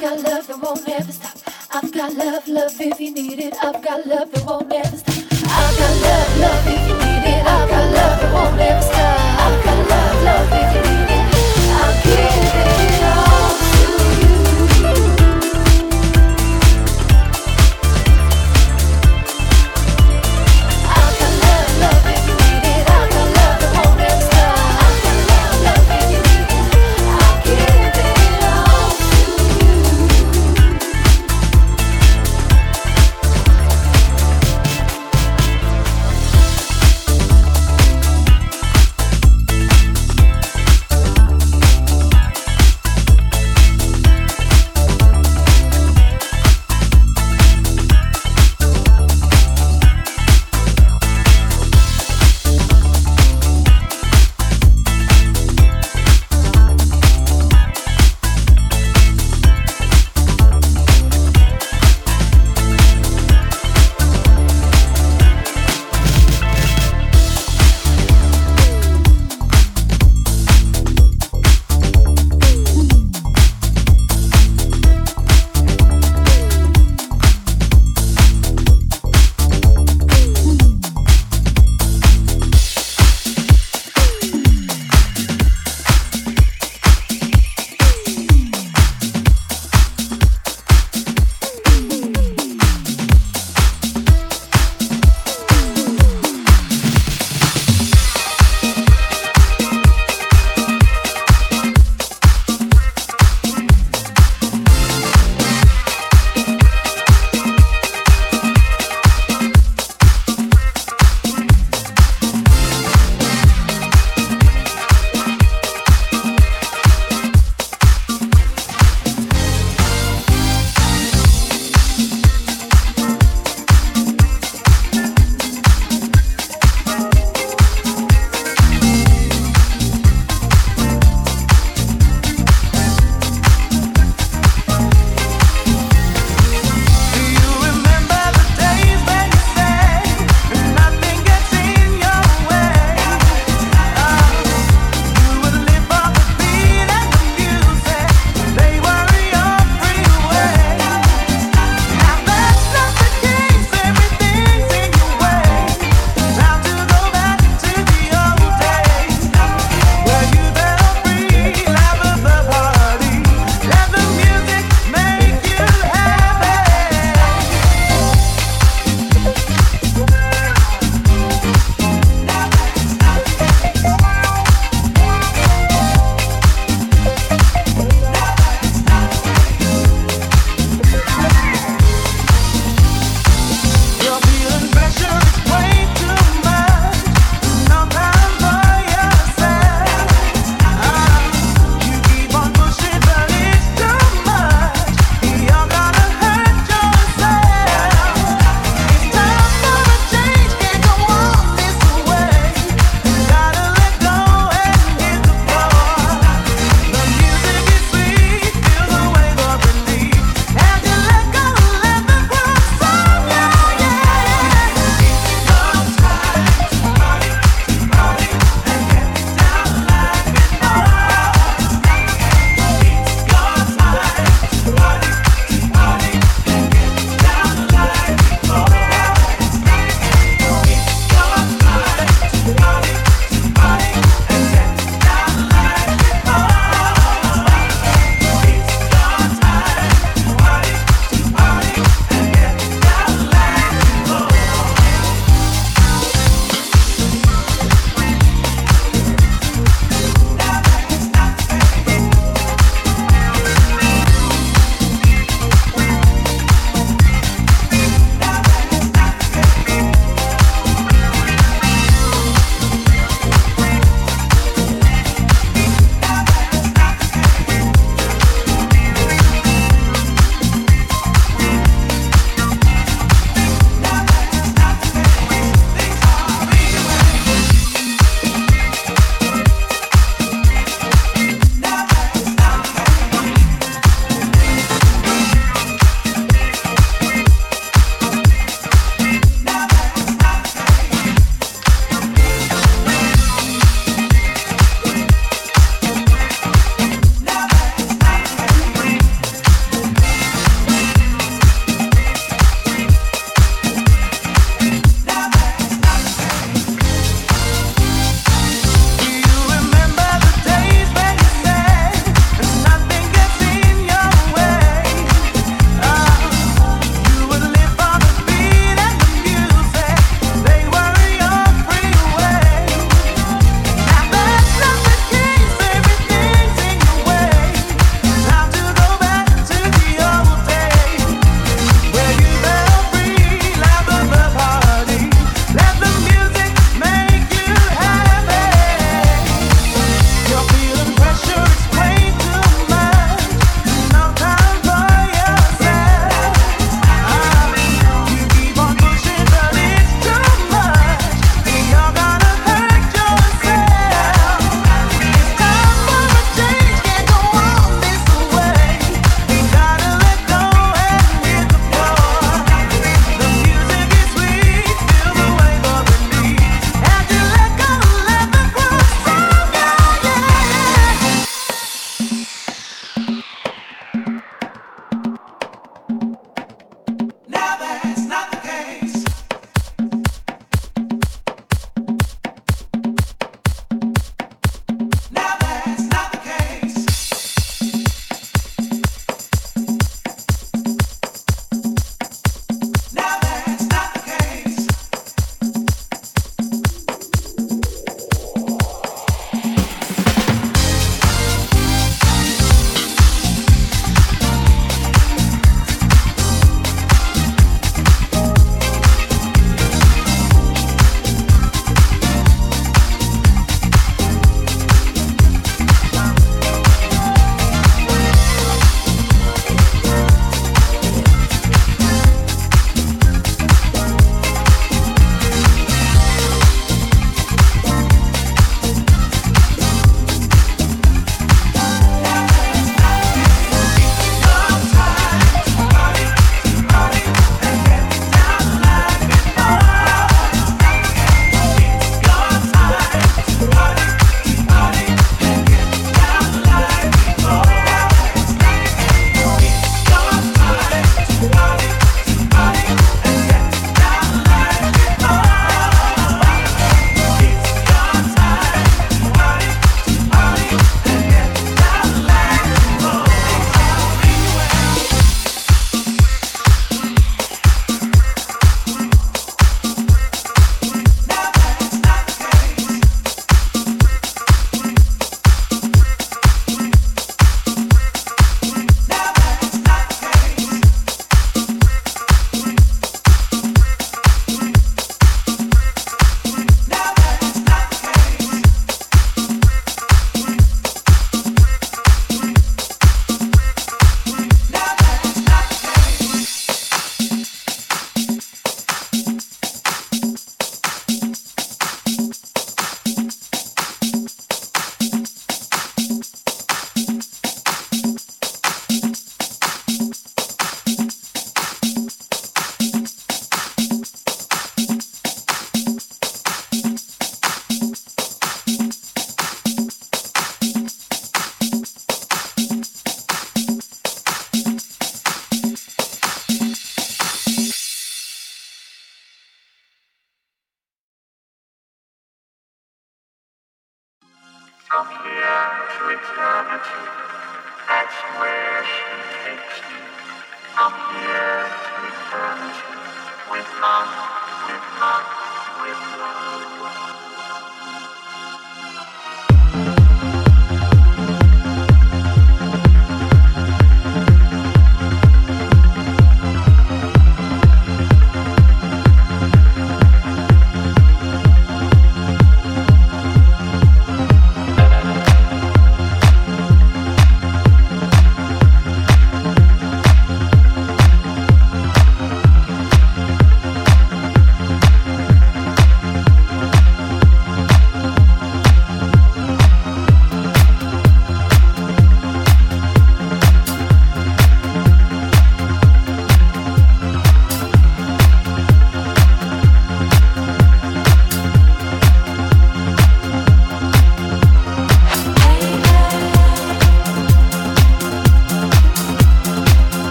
got love that won't ever stop. I've got love, love if you need it. I've got love that won't ever stop. I've got love, love if you need it. I've got love that won't ever stop.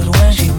loin, j'ai